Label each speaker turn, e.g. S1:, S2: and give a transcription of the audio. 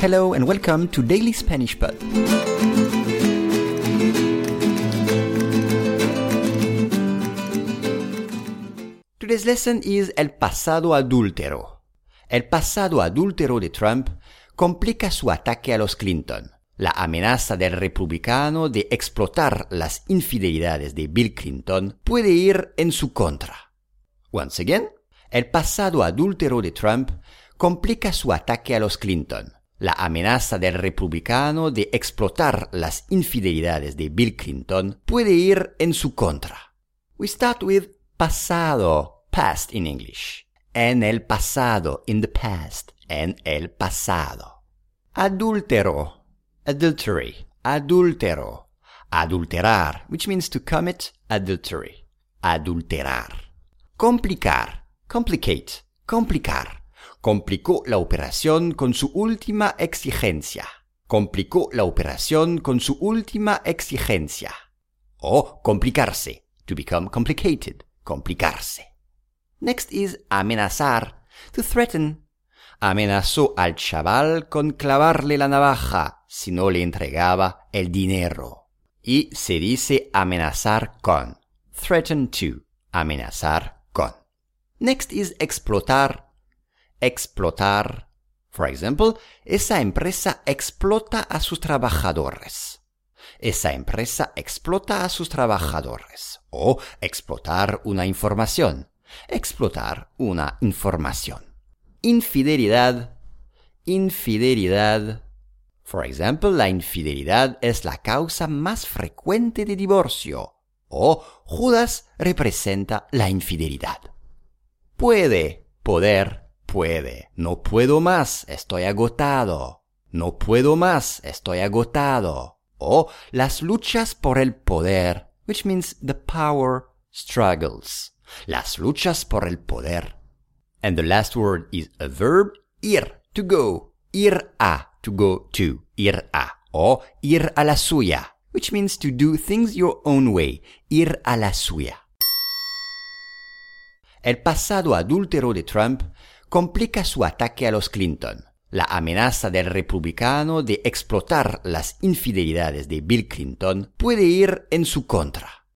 S1: Hello and welcome to Daily Spanish Pod. Today's lesson is el pasado adúltero. El pasado adúltero de Trump complica su ataque a los Clinton. La amenaza del republicano de explotar las infidelidades de Bill Clinton puede ir en su contra. Once again, el pasado adúltero de Trump complica su ataque a los Clinton. La amenaza del republicano de explotar las infidelidades de Bill Clinton puede ir en su contra. We start with pasado, past in English. En el pasado, in the past, en el pasado. Adúltero, adultery, adúltero. Adulterar, which means to commit adultery. Adulterar. Complicar, complicate, complicar complicó la operación con su última exigencia. Complicó la operación con su última exigencia. O complicarse, to become complicated, complicarse. Next is amenazar, to threaten. Amenazó al chaval con clavarle la navaja si no le entregaba el dinero. Y se dice amenazar con, threaten to, amenazar con. Next is explotar explotar. For example, esa empresa explota a sus trabajadores. Esa empresa explota a sus trabajadores. O explotar una información. Explotar una información. Infidelidad. Infidelidad. For example, la infidelidad es la causa más frecuente de divorcio. O Judas representa la infidelidad. Puede, poder, puede. No puedo más, estoy agotado. No puedo más, estoy agotado. O las luchas por el poder, which means the power struggles. Las luchas por el poder. And the last word is a verb, ir, to go. Ir a, to go to, ir a. O ir a la suya, which means to do things your own way. Ir a la suya. El pasado adúltero de Trump complica su ataque a los Clinton. La amenaza del republicano de explotar las infidelidades de Bill Clinton puede ir en su contra.